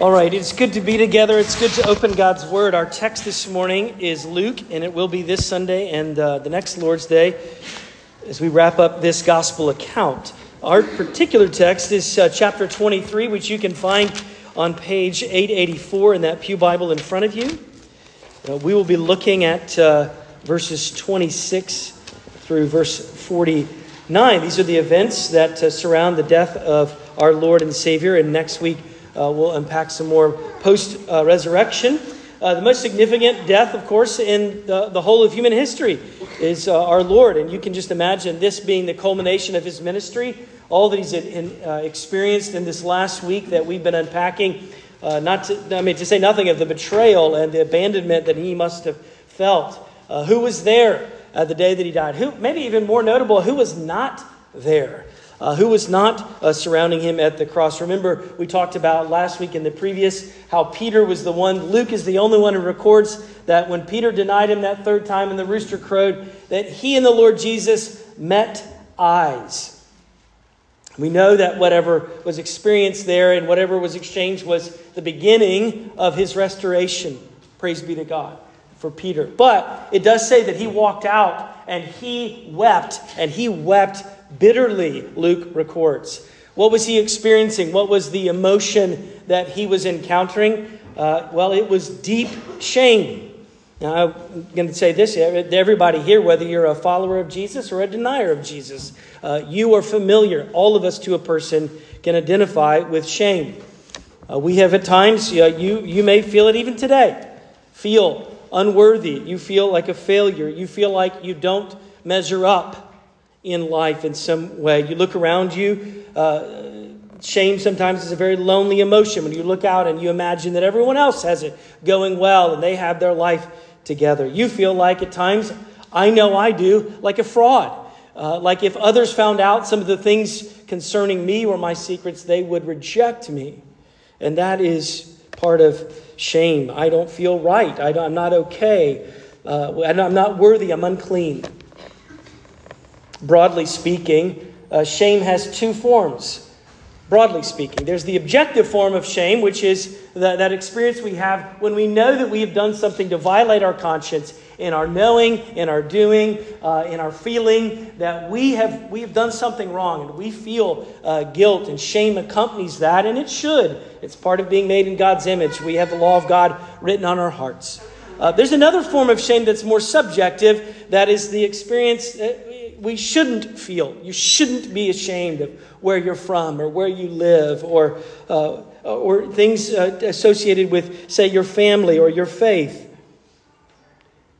All right, it's good to be together. It's good to open God's Word. Our text this morning is Luke, and it will be this Sunday and uh, the next Lord's Day as we wrap up this gospel account. Our particular text is uh, chapter 23, which you can find on page 884 in that Pew Bible in front of you. Uh, we will be looking at uh, verses 26 through verse 49. These are the events that uh, surround the death of our Lord and Savior, and next week, we'll unpack some more post uh, resurrection. Uh, the most significant death, of course, in the, the whole of human history is uh, our Lord. And you can just imagine this being the culmination of his ministry, all that he's in, uh, experienced in this last week that we've been unpacking. Uh, not to, I mean, to say nothing of the betrayal and the abandonment that he must have felt. who was there the day that he died? Who, maybe even more notable, who was not there? Uh, who was not uh, surrounding him at the cross. Remember, we talked about last week in the previous how Peter was the one, Luke is the only one who records that when Peter denied him that third time and the rooster crowed, that he and the Lord Jesus met eyes. We know that whatever was experienced there and whatever was exchanged was the beginning of his restoration. Praise be to God for Peter. But it does say that he walked out and he wept, and he wept bitterly, Luke records. What was he experiencing? What was the emotion that he was encountering? Uh, well, it was deep shame. Now, I'm going to say this to everybody here, whether you're a follower of Jesus or a denier of Jesus, uh, you are familiar, all of us to a person can identify with shame. Uh, we have at times, you, you may feel it even today, feel unworthy. You feel like a failure. You feel like you don't measure up in life in some way. You look around you, uh, shame sometimes is a very lonely emotion when you look out and you imagine that everyone else has it going well and they have their life together. You feel like at times, I know I do, like a fraud. Uh, like if others found out some of the things concerning me or my secrets, they would reject me. And that is part of shame. I don't feel right. I am not okay. Uh, I'm not worthy. I'm unclean broadly speaking, uh, shame has two forms. Broadly speaking, there's the objective form of shame, which is the, that experience we have when we know that we have done something to violate our conscience in our knowing, in our doing, uh, in our feeling that we have we have done something wrong, and we feel uh, guilt and shame accompanies that, and it should. It's part of being made in God's image. We have the law of God written on our hearts. Uh, there's another form of shame that's more subjective. That is the experience we shouldn't feel. You shouldn't be ashamed of where you're from or where you live or, uh, or things uh, associated with, say, your family or your faith.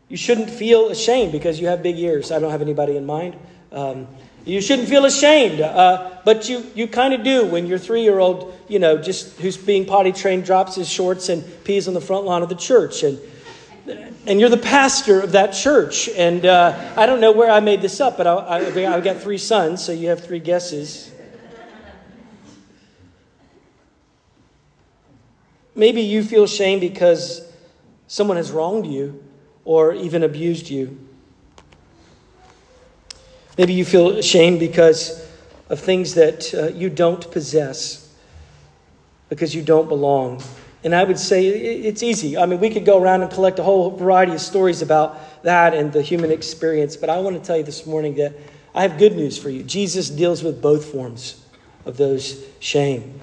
You shouldn't feel ashamed because you have big ears. I don't have anybody in mind. Um, you shouldn't feel ashamed, uh, but you, you kind of do when your three year old, you know, just who's being potty trained drops his shorts and pees on the front lawn of the church. And and you're the pastor of that church. And uh, I don't know where I made this up, but I, I've got three sons, so you have three guesses. Maybe you feel shame because someone has wronged you or even abused you. Maybe you feel shame because of things that uh, you don't possess, because you don't belong. And I would say it's easy. I mean, we could go around and collect a whole variety of stories about that and the human experience, but I want to tell you this morning that I have good news for you. Jesus deals with both forms of those shame.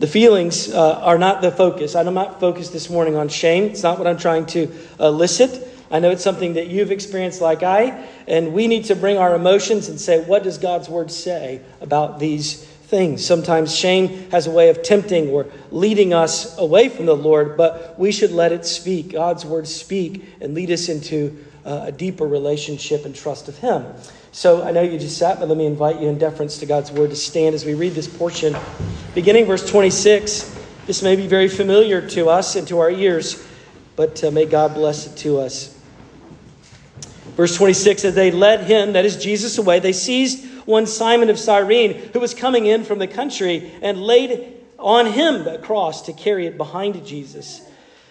The feelings uh, are not the focus. I'm not focused this morning on shame. It's not what I'm trying to elicit. I know it's something that you've experienced like I, and we need to bring our emotions and say, what does God's word say about these things. Sometimes shame has a way of tempting or leading us away from the Lord, but we should let it speak. God's word speak and lead us into uh, a deeper relationship and trust of Him. So I know you just sat, but let me invite you in deference to God's word to stand as we read this portion. Beginning verse 26, this may be very familiar to us and to our ears, but uh, may God bless it to us. Verse 26 As they led him, that is Jesus, away, they seized one Simon of Cyrene, who was coming in from the country, and laid on him the cross to carry it behind Jesus.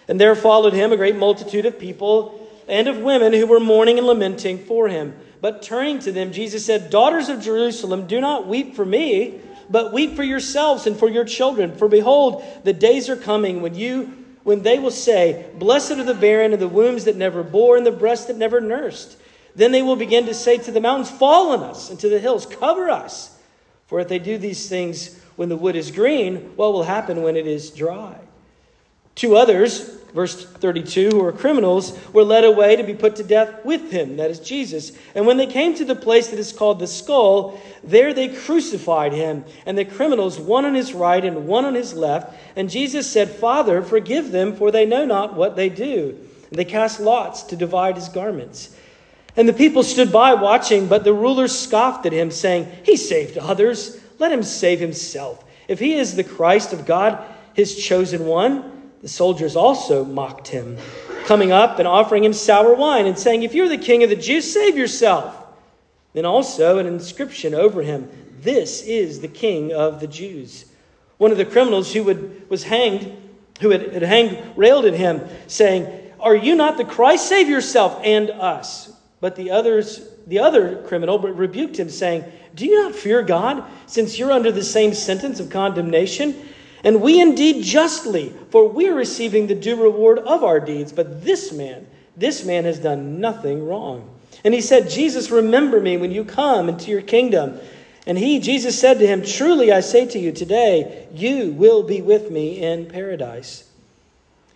And there followed him a great multitude of people and of women who were mourning and lamenting for him. But turning to them, Jesus said, Daughters of Jerusalem, do not weep for me but weep for yourselves and for your children. For behold, the days are coming when you when they will say, Blessed are the barren and the wombs that never bore and the breasts that never nursed. Then they will begin to say to the mountains, Fall on us, and to the hills, Cover us. For if they do these things when the wood is green, what will happen when it is dry? Two others, verse 32, who were criminals, were led away to be put to death with him, that is Jesus. And when they came to the place that is called the skull, there they crucified him, and the criminals, one on his right and one on his left. And Jesus said, Father, forgive them, for they know not what they do. And they cast lots to divide his garments. And the people stood by watching, but the rulers scoffed at him, saying, He saved others. Let him save himself. If he is the Christ of God, his chosen one, the soldiers also mocked him, coming up and offering him sour wine and saying, If you're the king of the Jews, save yourself. Then also an inscription over him This is the king of the Jews. One of the criminals who would, was hanged, who had, had hanged, railed at him, saying, Are you not the Christ? Save yourself and us. But the others, the other criminal rebuked him, saying, Do you not fear God, since you're under the same sentence of condemnation? And we indeed justly, for we are receiving the due reward of our deeds. But this man, this man has done nothing wrong. And he said, Jesus, remember me when you come into your kingdom. And he, Jesus, said to him, Truly I say to you, today you will be with me in paradise.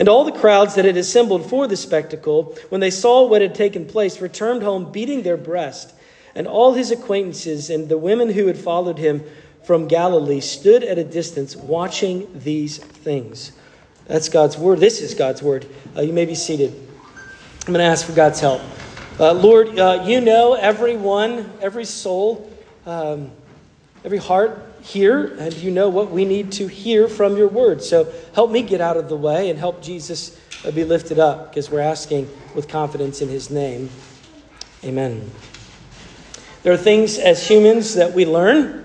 And all the crowds that had assembled for the spectacle, when they saw what had taken place, returned home beating their breast. And all his acquaintances and the women who had followed him from Galilee stood at a distance watching these things. That's God's word. This is God's word. Uh, you may be seated. I'm going to ask for God's help. Uh, Lord, uh, you know everyone, every soul, um, every heart here, and you know what we need to hear from your word. So help me get out of the way and help Jesus uh, be lifted up because we're asking with confidence in his name. Amen. There are things as humans that we learn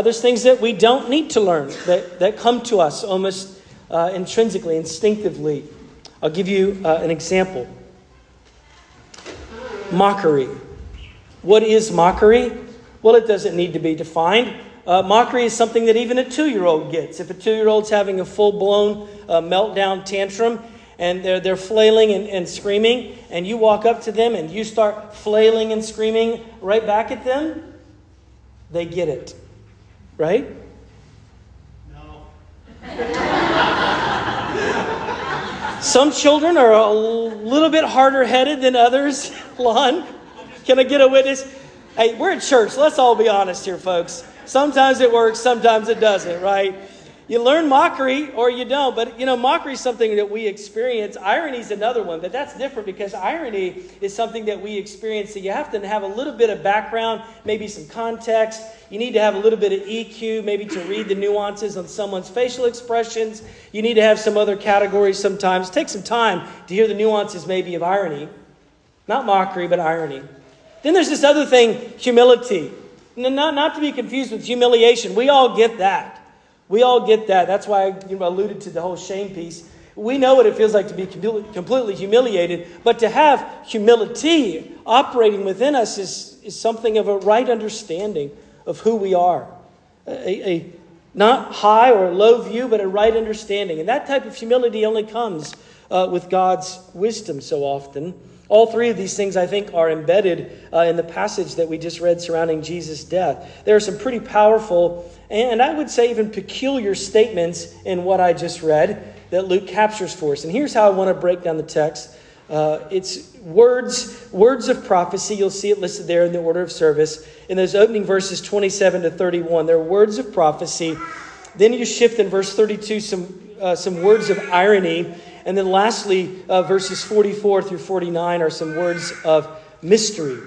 there's things that we don't need to learn that, that come to us almost uh, intrinsically, instinctively. I'll give you uh, an example mockery. What is mockery? Well, it doesn't need to be defined. Uh, mockery is something that even a two year old gets. If a two year old's having a full blown uh, meltdown tantrum and they're, they're flailing and, and screaming, and you walk up to them and you start flailing and screaming right back at them, they get it. Right? No. Some children are a little bit harder headed than others. Lon, can I get a witness? Hey, we're at church. Let's all be honest here, folks. Sometimes it works, sometimes it doesn't, right? You learn mockery or you don't. But, you know, mockery is something that we experience. Irony is another one, but that's different because irony is something that we experience. So you have to have a little bit of background, maybe some context. You need to have a little bit of EQ, maybe to read the nuances on someone's facial expressions. You need to have some other categories sometimes. Take some time to hear the nuances, maybe, of irony. Not mockery, but irony. Then there's this other thing humility. Not, not to be confused with humiliation. We all get that. We all get that. That's why I you know, alluded to the whole shame piece. We know what it feels like to be completely humiliated, but to have humility operating within us is, is something of a right understanding of who we are. A, a not high or low view, but a right understanding. And that type of humility only comes uh, with God's wisdom so often. All three of these things, I think, are embedded uh, in the passage that we just read surrounding Jesus' death. There are some pretty powerful and I would say even peculiar statements in what I just read that Luke captures for us. And here's how I want to break down the text. Uh, it's words, words of prophecy. You'll see it listed there in the order of service. In those opening verses 27 to 31, they're words of prophecy. Then you shift in verse 32 some, uh, some words of irony. And then lastly, uh, verses 44 through 49 are some words of mystery.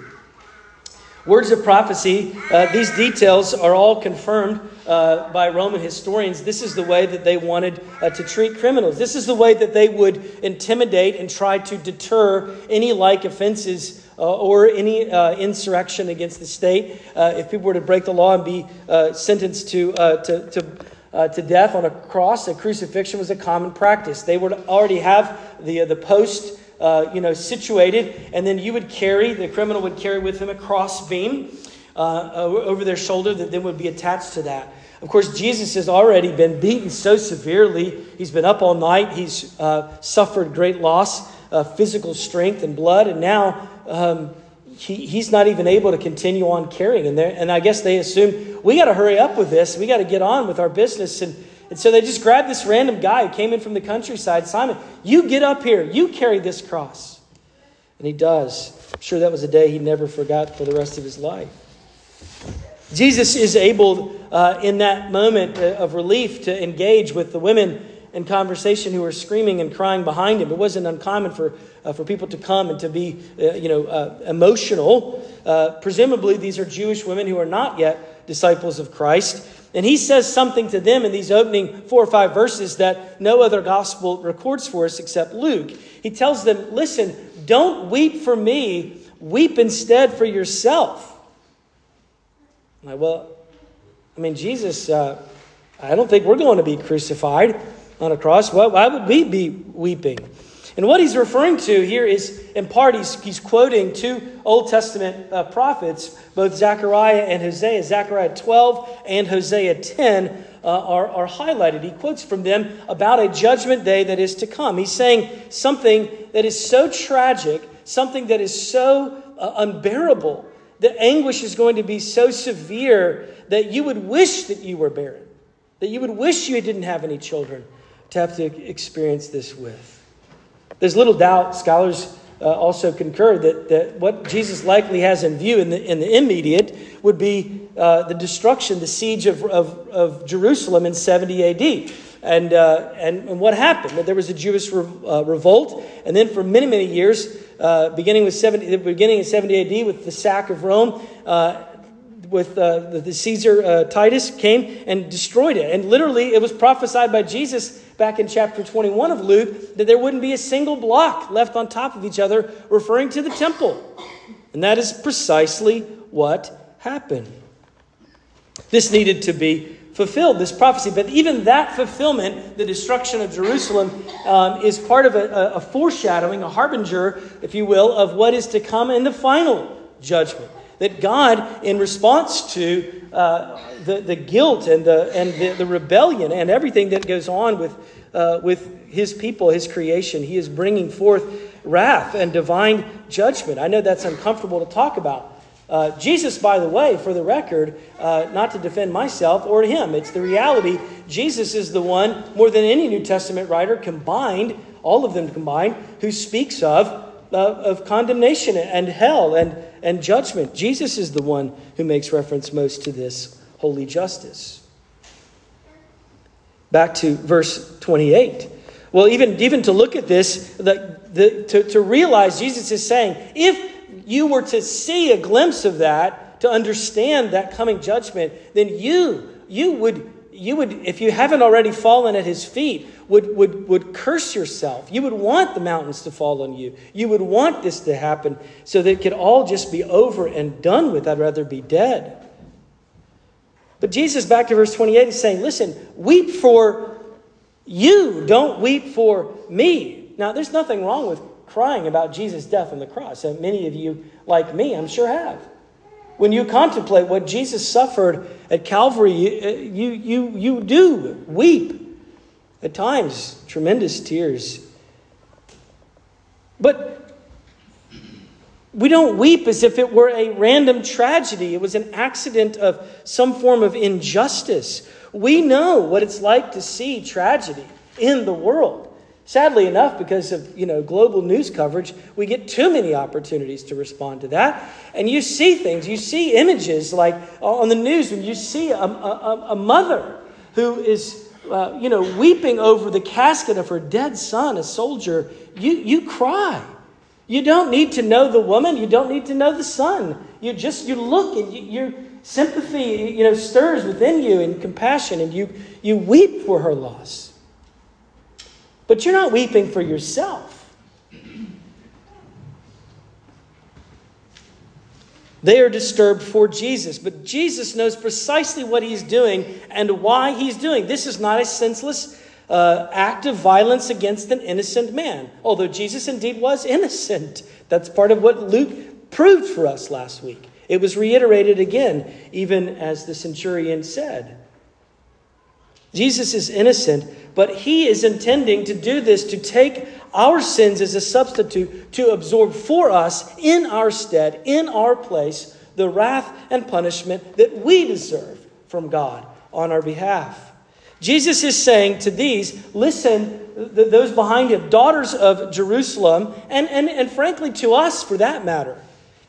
Words of prophecy, uh, these details are all confirmed uh, by Roman historians. This is the way that they wanted uh, to treat criminals. This is the way that they would intimidate and try to deter any like offenses uh, or any uh, insurrection against the state. Uh, if people were to break the law and be sentenced to, to, to, to death on a cross, a crucifixion was a common practice. They would already have the, the post uh, you know, situated, and then you would carry, the criminal would carry with him a cross beam uh, over their shoulder that then would be attached to that. Of course, Jesus has already been beaten so severely. He's been up all night. He's uh, suffered great loss, of physical strength and blood, and now um, he, he's not even able to continue on carrying. And, and I guess they assume we got to hurry up with this. We got to get on with our business. And and so they just grabbed this random guy who came in from the countryside. Simon, you get up here. You carry this cross. And he does. I'm sure that was a day he never forgot for the rest of his life. Jesus is able, uh, in that moment uh, of relief, to engage with the women in conversation who were screaming and crying behind him. It wasn't uncommon for, uh, for people to come and to be, uh, you know, uh, emotional. Uh, presumably, these are Jewish women who are not yet disciples of Christ. And he says something to them in these opening four or five verses that no other gospel records for us except Luke. He tells them, Listen, don't weep for me, weep instead for yourself. I'm like, well, I mean, Jesus, uh, I don't think we're going to be crucified on a cross. Why, why would we be weeping? And what he's referring to here is, in part, he's, he's quoting two Old Testament uh, prophets, both Zechariah and Hosea. Zechariah 12 and Hosea 10 uh, are, are highlighted. He quotes from them about a judgment day that is to come. He's saying something that is so tragic, something that is so uh, unbearable, the anguish is going to be so severe that you would wish that you were barren, that you would wish you didn't have any children to have to experience this with. There's little doubt, scholars uh, also concur, that, that what Jesus likely has in view in the, in the immediate would be uh, the destruction, the siege of, of, of, Jerusalem in 70 AD. And, uh, and, and, what happened? That There was a Jewish re- uh, revolt, and then for many, many years, uh, beginning with 70, the beginning of 70 AD with the sack of Rome, uh, with uh, the Caesar Titus came and destroyed it. And literally, it was prophesied by Jesus back in chapter 21 of Luke that there wouldn't be a single block left on top of each other, referring to the temple. And that is precisely what happened. This needed to be fulfilled, this prophecy. But even that fulfillment, the destruction of Jerusalem, um, is part of a, a foreshadowing, a harbinger, if you will, of what is to come in the final judgment that God, in response to uh, the, the guilt and, the, and the, the, rebellion and everything that goes on with, uh, with his people, his creation, he is bringing forth wrath and divine judgment. I know that's uncomfortable to talk about. Uh, Jesus, by the way, for the record, uh, not to defend myself or him, it's the reality. Jesus is the one, more than any New Testament writer combined, all of them combined, who speaks of of condemnation and hell and, and judgment. Jesus is the one who makes reference most to this holy justice. Back to verse 28. Well, even, even to look at this, the, the, to, to realize Jesus is saying, if you were to see a glimpse of that, to understand that coming judgment, then you, you would, you would, if you haven't already fallen at his feet, would, would, would curse yourself. You would want the mountains to fall on you. You would want this to happen so that it could all just be over and done with. I'd rather be dead. But Jesus, back to verse 28, is saying, Listen, weep for you, don't weep for me. Now, there's nothing wrong with crying about Jesus' death on the cross. And many of you, like me, I'm sure have. When you contemplate what Jesus suffered at Calvary, uh, you, you, you do weep. At times, tremendous tears. But we don't weep as if it were a random tragedy. It was an accident of some form of injustice. We know what it's like to see tragedy in the world. Sadly enough, because of you know global news coverage, we get too many opportunities to respond to that. And you see things, you see images like on the news when you see a, a, a mother who is uh, you know, weeping over the casket of her dead son, a soldier, you, you cry. You don't need to know the woman. You don't need to know the son. You just you look and you, your sympathy you know stirs within you and compassion, and you you weep for her loss. But you're not weeping for yourself. They are disturbed for Jesus, but Jesus knows precisely what he's doing and why he's doing. This is not a senseless uh, act of violence against an innocent man, although Jesus indeed was innocent. That's part of what Luke proved for us last week. It was reiterated again, even as the centurion said. Jesus is innocent, but he is intending to do this to take our sins as a substitute to absorb for us in our stead, in our place, the wrath and punishment that we deserve from God on our behalf. Jesus is saying to these, listen, those behind him, daughters of Jerusalem, and, and, and frankly to us for that matter,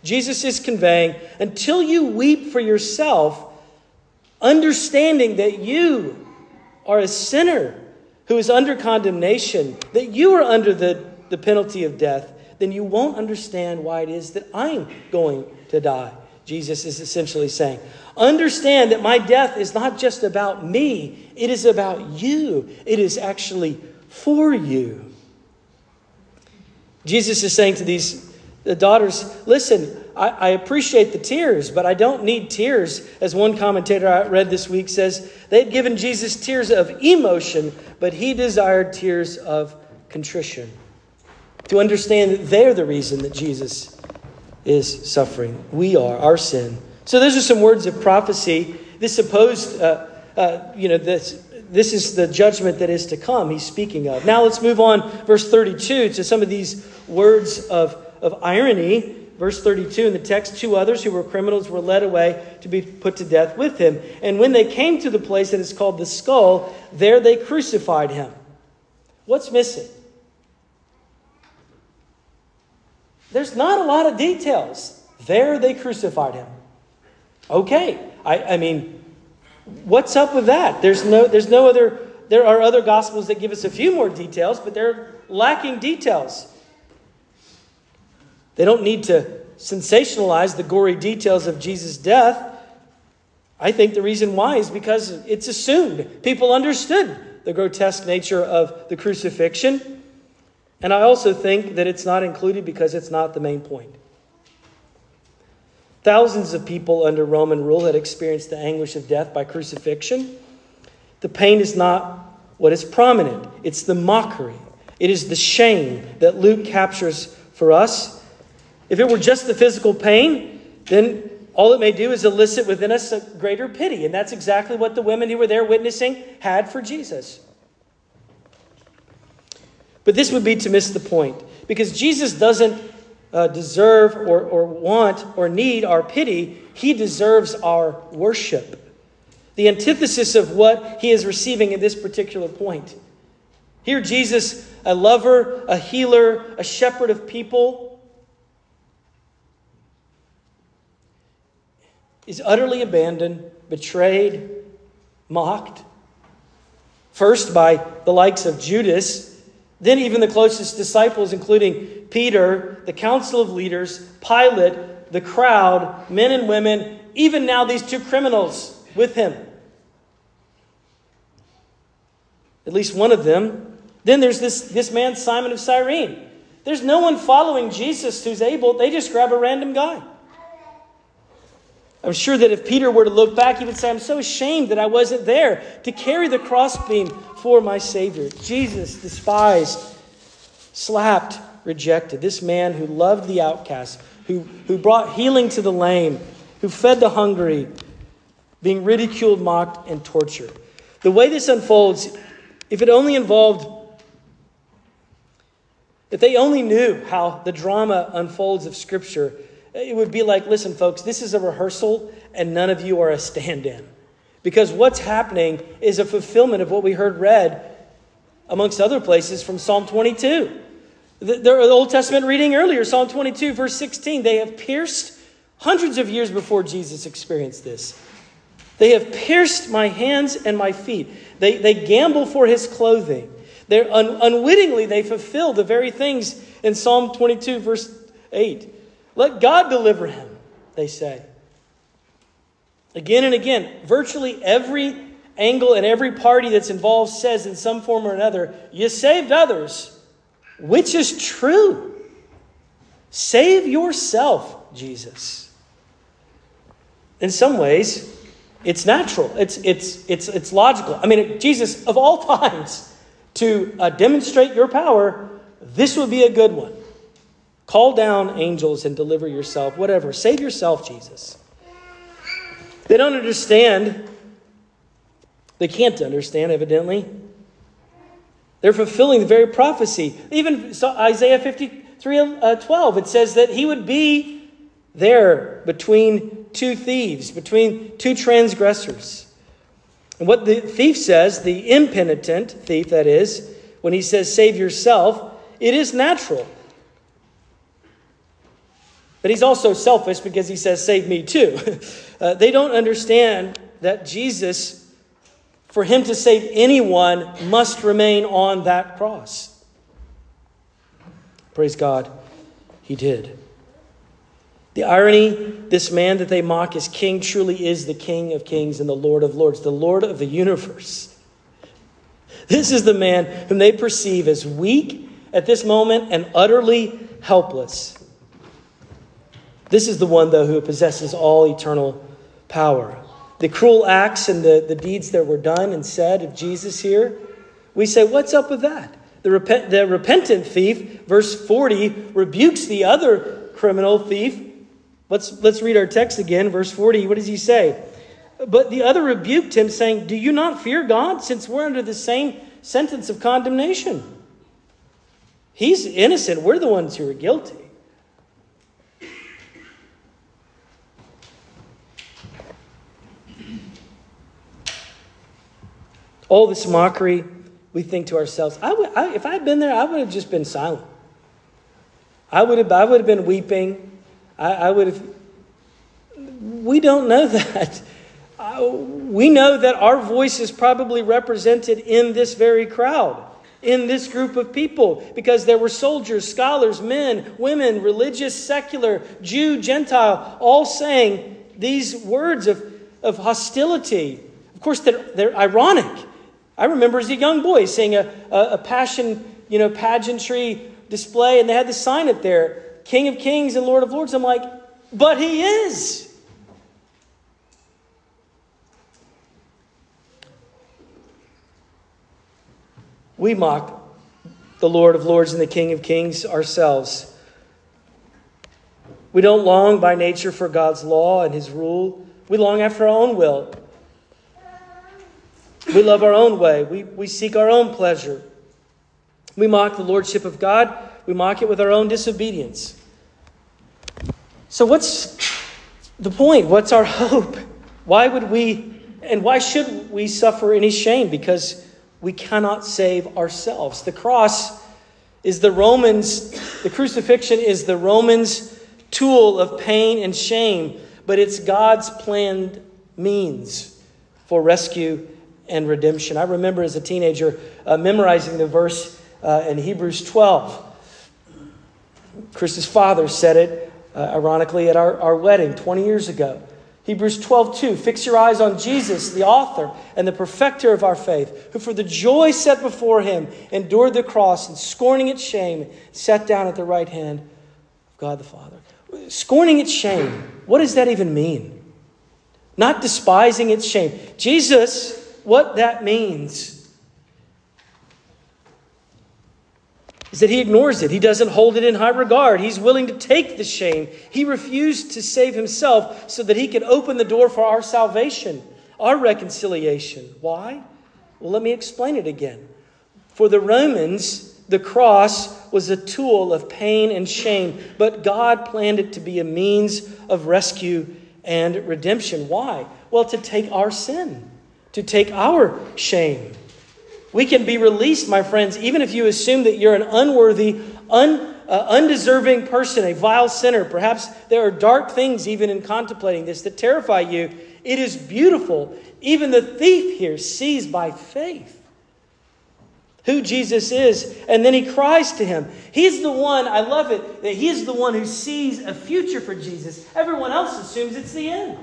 Jesus is conveying, until you weep for yourself, understanding that you are a sinner who is under condemnation, that you are under the, the penalty of death, then you won't understand why it is that I'm going to die. Jesus is essentially saying, Understand that my death is not just about me, it is about you. It is actually for you. Jesus is saying to these the daughters, listen, I, I, appreciate the tears, but I don't need tears. As one commentator I read this week says, they had given Jesus tears of emotion, but he desired tears of contrition. To understand that they're the reason that Jesus is suffering. We are, our sin. So those are some words of prophecy. This supposed, uh, uh, you know, this, this is the judgment that is to come, he's speaking of. Now let's move on, verse 32, to some of these words of of irony. Verse 32 in the text, two others who were criminals were led away to be put to death with him. And when they came to the place that is called the skull, there they crucified him. What's missing? There's not a lot of details. There they crucified him. Okay. I, I mean, what's up with that? There's no, there's no other, there are other gospels that give us a few more details, but they're lacking details. They don't need to sensationalize the gory details of Jesus' death. I think the reason why is because it's assumed. People understood the grotesque nature of the crucifixion. And I also think that it's not included because it's not the main point. Thousands of people under Roman rule had experienced the anguish of death by crucifixion. The pain is not what is prominent, it's the mockery, it is the shame that Luke captures for us if it were just the physical pain, then all it may do is elicit within us a greater pity. And that's exactly what the women who were there witnessing had for Jesus. But this would be to miss the point because Jesus doesn't uh, deserve or, or want or need our pity, he deserves our worship. The antithesis of what he is receiving at this particular point. Here, Jesus, a lover, a healer, a shepherd of people, is utterly abandoned, betrayed, mocked. First by the likes of Judas, then even the closest disciples, including Peter, the council of leaders, Pilate, the crowd, men and women, even now these two criminals with him. At least one of them. Then there's this, this man, Simon of Cyrene. There's no one following Jesus who's able, they just grab a random guy. I'm sure that if Peter were to look back, he would say, I'm so ashamed that I wasn't there to carry the crossbeam for my Savior. Jesus, despised, slapped, rejected. This man who loved the outcast, who, who brought healing to the lame, who fed the hungry, being ridiculed, mocked, and tortured. The way this unfolds, if it only involved, if they only knew how the drama unfolds of Scripture, it would be like, listen, folks, this is a rehearsal, and none of you are a stand in. Because what's happening is a fulfillment of what we heard read, amongst other places, from Psalm 22. The, the Old Testament reading earlier, Psalm 22, verse 16. They have pierced, hundreds of years before Jesus experienced this, they have pierced my hands and my feet. They, they gamble for his clothing. They're un- unwittingly, they fulfill the very things in Psalm 22, verse 8. Let God deliver him, they say. Again and again, virtually every angle and every party that's involved says in some form or another, You saved others, which is true. Save yourself, Jesus. In some ways, it's natural. It's, it's, it's, it's logical. I mean, Jesus, of all times, to uh, demonstrate your power, this would be a good one. Call down angels and deliver yourself, whatever. Save yourself, Jesus. They don't understand. They can't understand, evidently. They're fulfilling the very prophecy. Even Isaiah 53 uh, 12, it says that he would be there between two thieves, between two transgressors. And what the thief says, the impenitent thief, that is, when he says, save yourself, it is natural. But he's also selfish because he says, save me too. uh, they don't understand that Jesus, for him to save anyone, must remain on that cross. Praise God, he did. The irony this man that they mock as king truly is the King of kings and the Lord of lords, the Lord of the universe. This is the man whom they perceive as weak at this moment and utterly helpless. This is the one, though, who possesses all eternal power. The cruel acts and the, the deeds that were done and said of Jesus here, we say, What's up with that? The, repent, the repentant thief, verse 40, rebukes the other criminal thief Let's, let's read our text again, verse 40. What does he say? But the other rebuked him, saying, Do you not fear God, since we're under the same sentence of condemnation? He's innocent. We're the ones who are guilty. All this mockery, we think to ourselves, I would, I, if I had been there, I would have just been silent. I would have, I would have been weeping. I, I would have. We don't know that. we know that our voice is probably represented in this very crowd, in this group of people, because there were soldiers, scholars, men, women, religious, secular, Jew, Gentile, all saying these words of, of hostility. Of course, they're, they're ironic. I remember as a young boy seeing a, a, a passion, you know, pageantry display, and they had the sign up there King of Kings and Lord of Lords. I'm like, but he is. We mock the Lord of Lords and the King of Kings ourselves. We don't long by nature for God's law and his rule. We long after our own will. We love our own way. We, we seek our own pleasure. We mock the lordship of God we mock it with our own disobedience. So, what's the point? What's our hope? Why would we, and why should we suffer any shame? Because we cannot save ourselves. The cross is the Romans, the crucifixion is the Romans' tool of pain and shame, but it's God's planned means for rescue and redemption. I remember as a teenager uh, memorizing the verse uh, in Hebrews 12 Chris's father said it, uh, ironically, at our, our wedding 20 years ago. Hebrews 12, 2. Fix your eyes on Jesus, the author and the perfecter of our faith, who for the joy set before him endured the cross and scorning its shame, sat down at the right hand of God the Father. Scorning its shame, what does that even mean? Not despising its shame. Jesus, what that means is that he ignores it. He doesn't hold it in high regard. He's willing to take the shame. He refused to save himself so that he could open the door for our salvation, our reconciliation. Why? Well, let me explain it again. For the Romans, the cross was a tool of pain and shame, but God planned it to be a means of rescue and redemption. Why? Well, to take our sin, to take our shame. We can be released, my friends, even if you assume that you're an unworthy, un, uh, undeserving person, a vile sinner. Perhaps there are dark things even in contemplating this that terrify you. It is beautiful. Even the thief here sees by faith who Jesus is, and then he cries to him. He's the one, I love it, that he's the one who sees a future for Jesus. Everyone else assumes it's the end.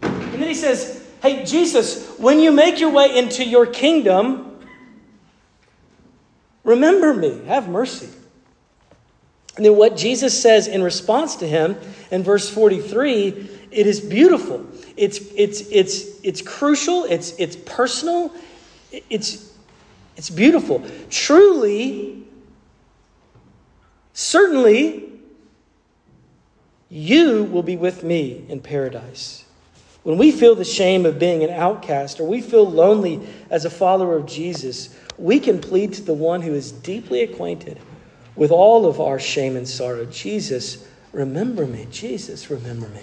And then he says, Hey, Jesus, when you make your way into your kingdom, remember me, have mercy. And then what Jesus says in response to him in verse 43, it is beautiful. It's, it's, it's, it's crucial, it's, it's personal, it's, it's beautiful. Truly, certainly, you will be with me in paradise. When we feel the shame of being an outcast or we feel lonely as a follower of Jesus, we can plead to the one who is deeply acquainted with all of our shame and sorrow Jesus, remember me. Jesus, remember me.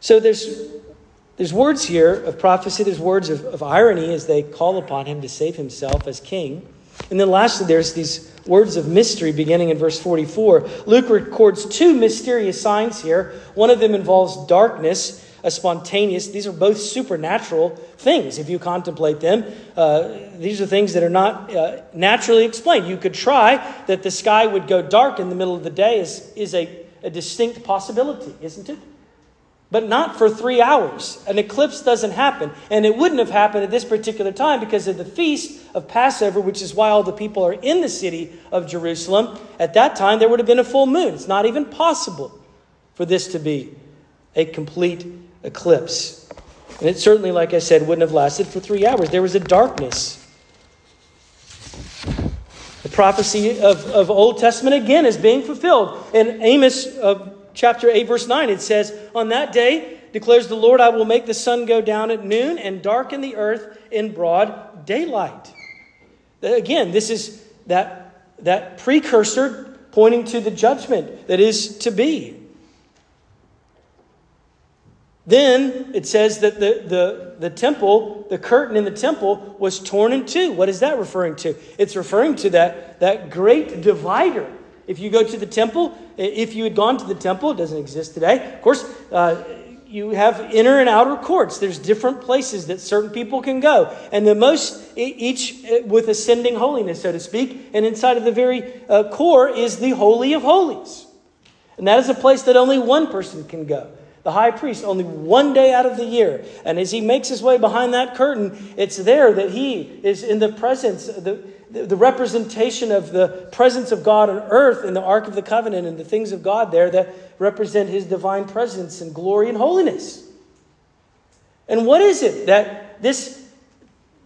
So there's, there's words here of prophecy, there's words of, of irony as they call upon him to save himself as king. And then lastly, there's these words of mystery beginning in verse 44. Luke records two mysterious signs here. One of them involves darkness, a spontaneous, these are both supernatural things if you contemplate them. Uh, these are things that are not uh, naturally explained. You could try that the sky would go dark in the middle of the day, is, is a, a distinct possibility, isn't it? But not for three hours. An eclipse doesn't happen. And it wouldn't have happened at this particular time because of the feast of Passover, which is why all the people are in the city of Jerusalem. At that time, there would have been a full moon. It's not even possible for this to be a complete eclipse. And it certainly, like I said, wouldn't have lasted for three hours. There was a darkness. The prophecy of, of Old Testament again is being fulfilled. And Amos, uh, chapter 8, verse 9, it says, On that day, declares the Lord, I will make the sun go down at noon and darken the earth in broad daylight. Again, this is that, that precursor pointing to the judgment that is to be. Then it says that the, the, the temple, the curtain in the temple, was torn in two. What is that referring to? It's referring to that, that great divider if you go to the temple, if you had gone to the temple, it doesn't exist today. Of course, uh, you have inner and outer courts. There's different places that certain people can go. And the most, each with ascending holiness, so to speak. And inside of the very uh, core is the Holy of Holies. And that is a place that only one person can go. The high priest, only one day out of the year. And as he makes his way behind that curtain, it's there that he is in the presence, the, the representation of the presence of God on earth in the Ark of the Covenant and the things of God there that represent his divine presence and glory and holiness. And what is it that this,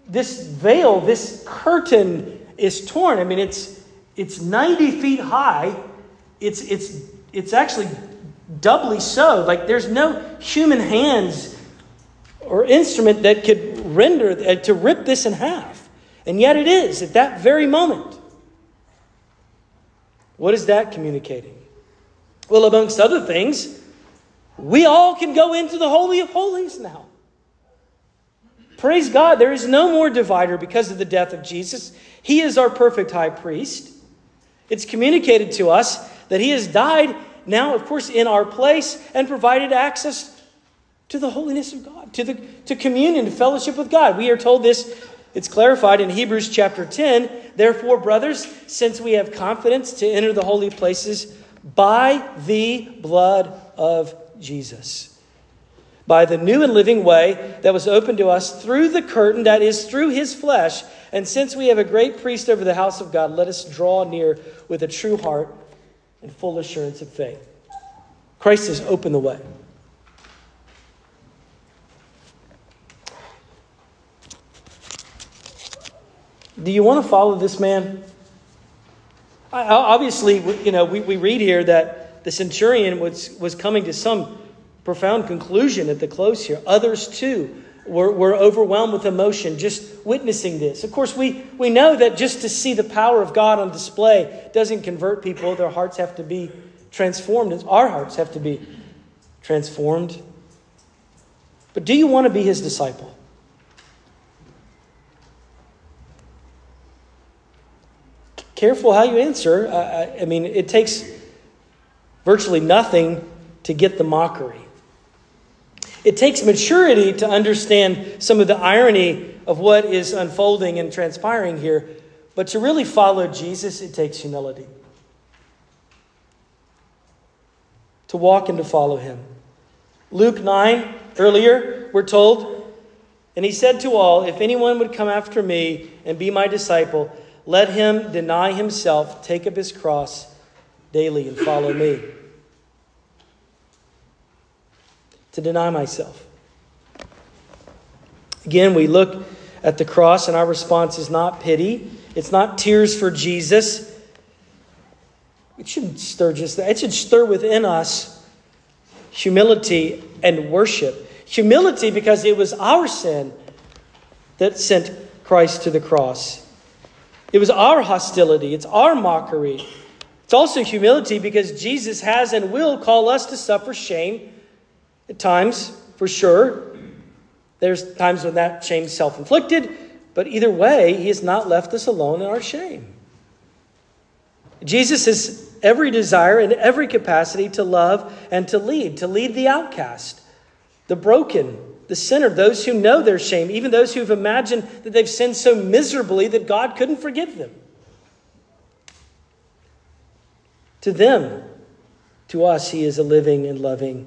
this veil, this curtain is torn? I mean, it's, it's 90 feet high. It's, it's, it's actually doubly so. Like, there's no human hands or instrument that could render, uh, to rip this in half. And yet it is at that very moment. What is that communicating? Well, amongst other things, we all can go into the Holy of Holies now. Praise God, there is no more divider because of the death of Jesus. He is our perfect high priest. It's communicated to us that he has died now, of course, in our place and provided access to the holiness of God, to, the, to communion, to fellowship with God. We are told this it's clarified in Hebrews chapter 10. Therefore, brothers, since we have confidence to enter the holy places by the blood of Jesus, by the new and living way that was opened to us through the curtain, that is, through his flesh. And since we have a great priest over the house of God, let us draw near with a true heart and full assurance of faith. Christ has opened the way. Do you want to follow this man? Obviously, you know, we, we read here that the centurion was, was coming to some profound conclusion at the close here. Others, too, were, were overwhelmed with emotion just witnessing this. Of course, we, we know that just to see the power of God on display doesn't convert people. Their hearts have to be transformed. Our hearts have to be transformed. But do you want to be his disciple? Careful how you answer. I, I mean, it takes virtually nothing to get the mockery. It takes maturity to understand some of the irony of what is unfolding and transpiring here. But to really follow Jesus, it takes humility. To walk and to follow him. Luke 9, earlier, we're told, and he said to all, If anyone would come after me and be my disciple, let him deny himself, take up his cross daily, and follow me. To deny myself. Again, we look at the cross, and our response is not pity, it's not tears for Jesus. It shouldn't stir just that. It should stir within us humility and worship. Humility because it was our sin that sent Christ to the cross. It was our hostility, it's our mockery. It's also humility because Jesus has and will call us to suffer shame at times, for sure. There's times when that shame is self inflicted, but either way, He has not left us alone in our shame. Jesus has every desire and every capacity to love and to lead, to lead the outcast, the broken, the sinner, those who know their shame, even those who've imagined that they've sinned so miserably that God couldn't forgive them. To them, to us, He is a living and loving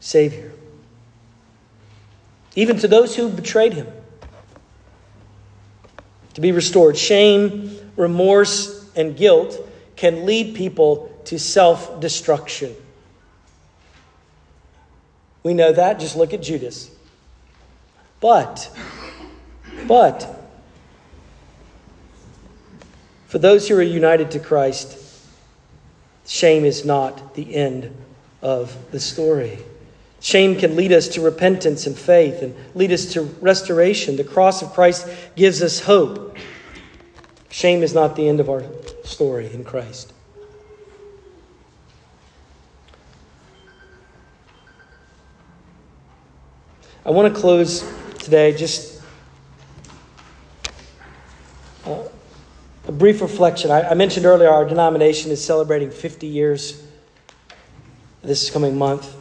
Savior even to those who betrayed him. To be restored. Shame, remorse, and guilt can lead people to self destruction. We know that. Just look at Judas. But, but, for those who are united to Christ, shame is not the end of the story. Shame can lead us to repentance and faith and lead us to restoration. The cross of Christ gives us hope. Shame is not the end of our story in Christ. I want to close today just uh, a brief reflection. I, I mentioned earlier our denomination is celebrating 50 years this coming month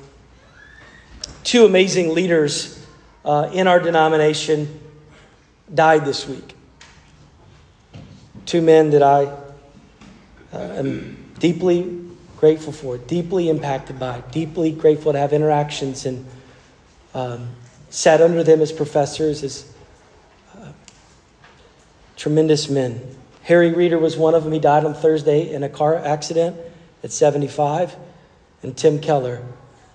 two amazing leaders uh, in our denomination died this week. Two men that I uh, am deeply grateful for, deeply impacted by, deeply grateful to have interactions and um, sat under them as professors, as uh, tremendous men. Harry Reeder was one of them. He died on Thursday in a car accident at 75. And Tim Keller,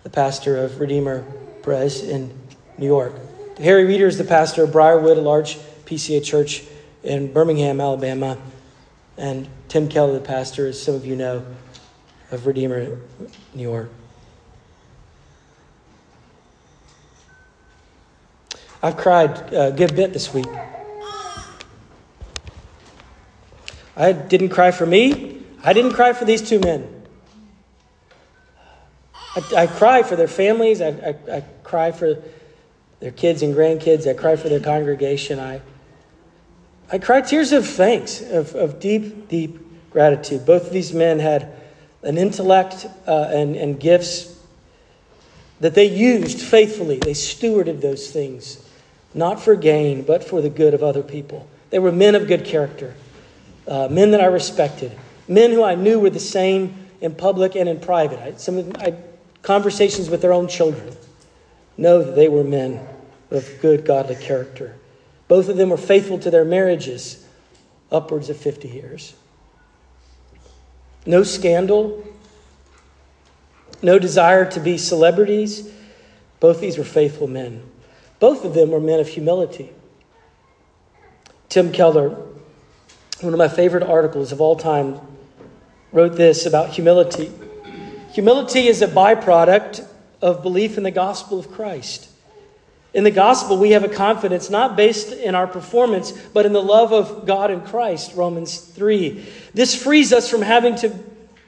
the pastor of Redeemer Pres in New York. Harry Reeder is the pastor of Briarwood, a large PCA church in Birmingham, Alabama. And Tim Keller, the pastor, as some of you know, of Redeemer, New York. I've cried a good bit this week. I didn't cry for me. I didn't cry for these two men. I, I cry for their families. I, I, I cry for their kids and grandkids. I cry for their congregation. I, I cry tears of thanks, of, of deep, deep gratitude. Both of these men had an intellect uh, and, and gifts that they used faithfully. They stewarded those things, not for gain, but for the good of other people. They were men of good character, uh, men that I respected, men who I knew were the same in public and in private. I, some of I conversations with their own children, know that they were men of good, godly character. Both of them were faithful to their marriages upwards of 50 years. No scandal, no desire to be celebrities. Both these were faithful men. Both of them were men of humility. Tim Keller, one of my favorite articles of all time, wrote this about humility. Humility is a byproduct of belief in the gospel of Christ. In the gospel, we have a confidence not based in our performance, but in the love of God and Christ, Romans 3. This frees us from having to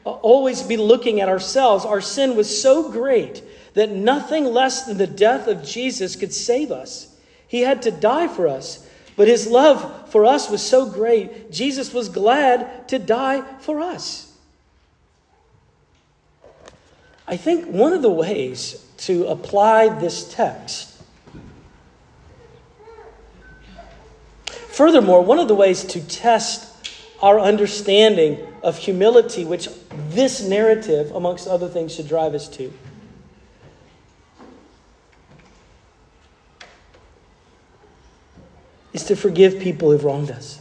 always be looking at ourselves. Our sin was so great that nothing less than the death of Jesus could save us. He had to die for us, but his love for us was so great, Jesus was glad to die for us. I think one of the ways to apply this text Furthermore, one of the ways to test our understanding of humility, which this narrative, amongst other things, should drive us to, to forgive people who've wronged us.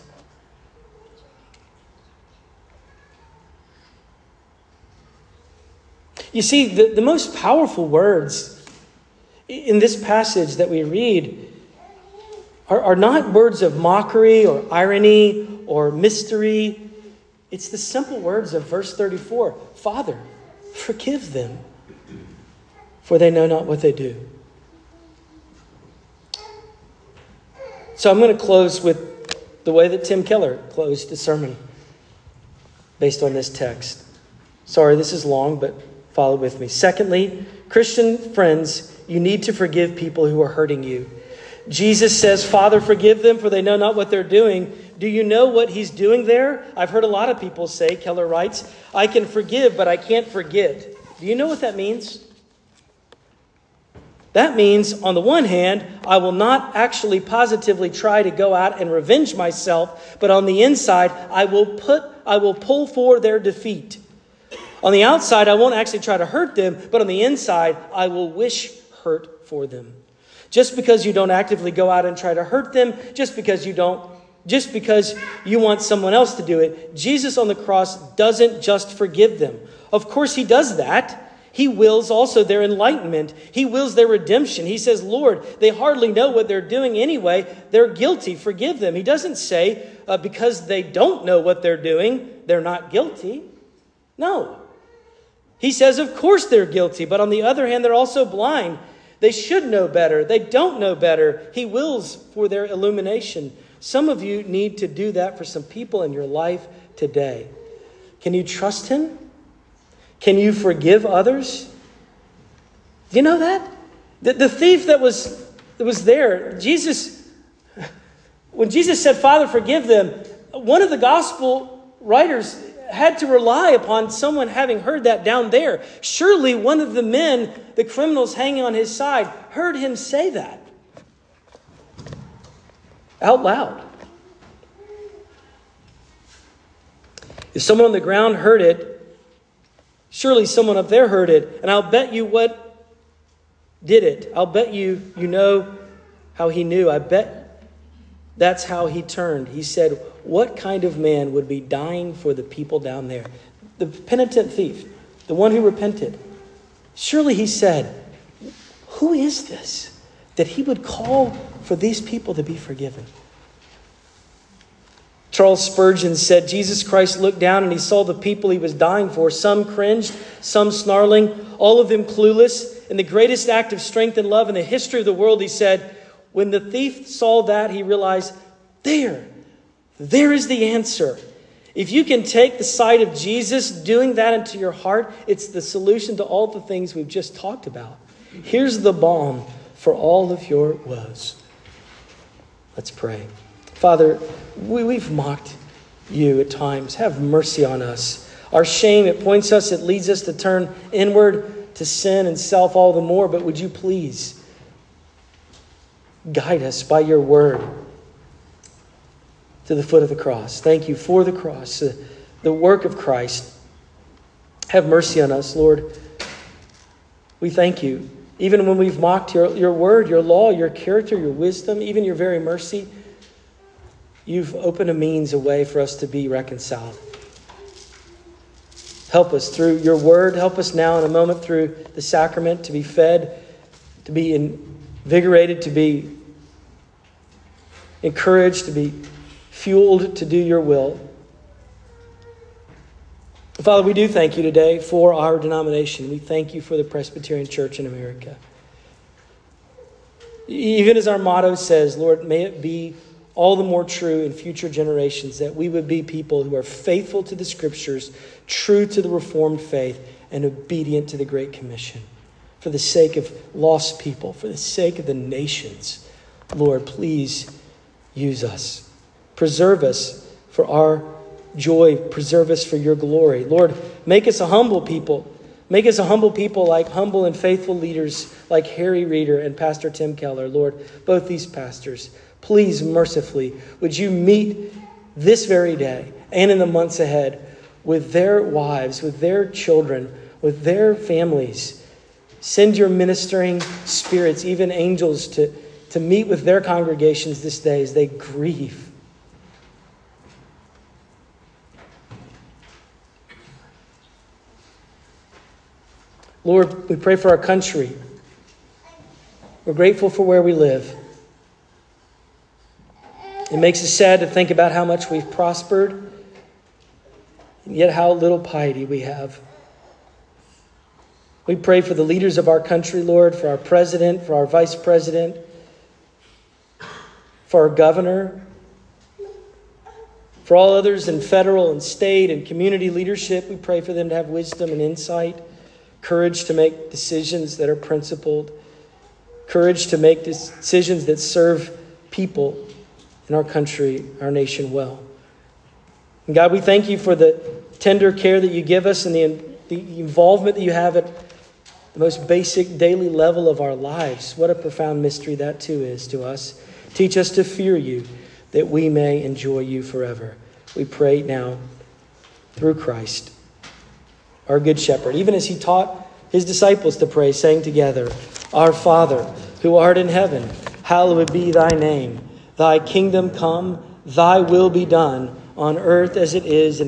You see, the, the most powerful words in this passage that we read are, are not words of mockery or irony or mystery. It's the simple words of verse 34 Father, forgive them, for they know not what they do. So I'm going to close with the way that Tim Keller closed the sermon based on this text. Sorry, this is long, but follow with me. Secondly, Christian friends, you need to forgive people who are hurting you. Jesus says, Father, forgive them, for they know not what they're doing. Do you know what he's doing there? I've heard a lot of people say, Keller writes, I can forgive, but I can't forget. Do you know what that means? That means, on the one hand, I will not actually positively try to go out and revenge myself, but on the inside, I will put, I will pull for their defeat. On the outside, I won't actually try to hurt them, but on the inside, I will wish hurt for them. Just because you don't actively go out and try to hurt them, just because you don't, just because you want someone else to do it, Jesus on the cross doesn't just forgive them. Of course, he does that. He wills also their enlightenment. He wills their redemption. He says, Lord, they hardly know what they're doing anyway. They're guilty. Forgive them. He doesn't say, uh, because they don't know what they're doing, they're not guilty. No. He says, of course they're guilty, but on the other hand, they're also blind. They should know better. They don't know better. He wills for their illumination. Some of you need to do that for some people in your life today. Can you trust Him? Can you forgive others? Do you know that? The, the thief that was, that was there, Jesus, when Jesus said, Father, forgive them, one of the gospel writers had to rely upon someone having heard that down there. Surely one of the men, the criminals hanging on his side, heard him say that out loud. If someone on the ground heard it, Surely someone up there heard it, and I'll bet you what did it. I'll bet you you know how he knew. I bet that's how he turned. He said, What kind of man would be dying for the people down there? The penitent thief, the one who repented. Surely he said, Who is this that he would call for these people to be forgiven? Charles Spurgeon said Jesus Christ looked down and he saw the people he was dying for. Some cringed, some snarling, all of them clueless. In the greatest act of strength and love in the history of the world, he said, when the thief saw that, he realized, there, there is the answer. If you can take the sight of Jesus doing that into your heart, it's the solution to all the things we've just talked about. Here's the balm for all of your woes. Let's pray. Father, we, we've mocked you at times. Have mercy on us. Our shame, it points us, it leads us to turn inward to sin and self all the more. But would you please guide us by your word to the foot of the cross? Thank you for the cross, uh, the work of Christ. Have mercy on us, Lord. We thank you. Even when we've mocked your, your word, your law, your character, your wisdom, even your very mercy. You've opened a means, a way for us to be reconciled. Help us through your word. Help us now in a moment through the sacrament to be fed, to be invigorated, to be encouraged, to be fueled to do your will. Father, we do thank you today for our denomination. We thank you for the Presbyterian Church in America. Even as our motto says, Lord, may it be all the more true in future generations that we would be people who are faithful to the scriptures, true to the Reformed faith, and obedient to the Great Commission. For the sake of lost people, for the sake of the nations, Lord, please use us. Preserve us for our joy. Preserve us for your glory. Lord, make us a humble people. Make us a humble people like humble and faithful leaders like Harry Reeder and Pastor Tim Keller. Lord, both these pastors. Please, mercifully, would you meet this very day and in the months ahead with their wives, with their children, with their families. Send your ministering spirits, even angels, to, to meet with their congregations this day as they grieve. Lord, we pray for our country. We're grateful for where we live. It makes us sad to think about how much we've prospered, and yet how little piety we have. We pray for the leaders of our country, Lord, for our president, for our vice president, for our governor, for all others in federal and state and community leadership. We pray for them to have wisdom and insight, courage to make decisions that are principled, courage to make decisions that serve people in our country, our nation well. And God, we thank you for the tender care that you give us and the, the involvement that you have at the most basic daily level of our lives. What a profound mystery that too is to us. Teach us to fear you that we may enjoy you forever. We pray now through Christ, our good shepherd, even as he taught his disciples to pray, saying together, Our Father, who art in heaven, hallowed be thy name. Thy kingdom come, thy will be done, on earth as it is in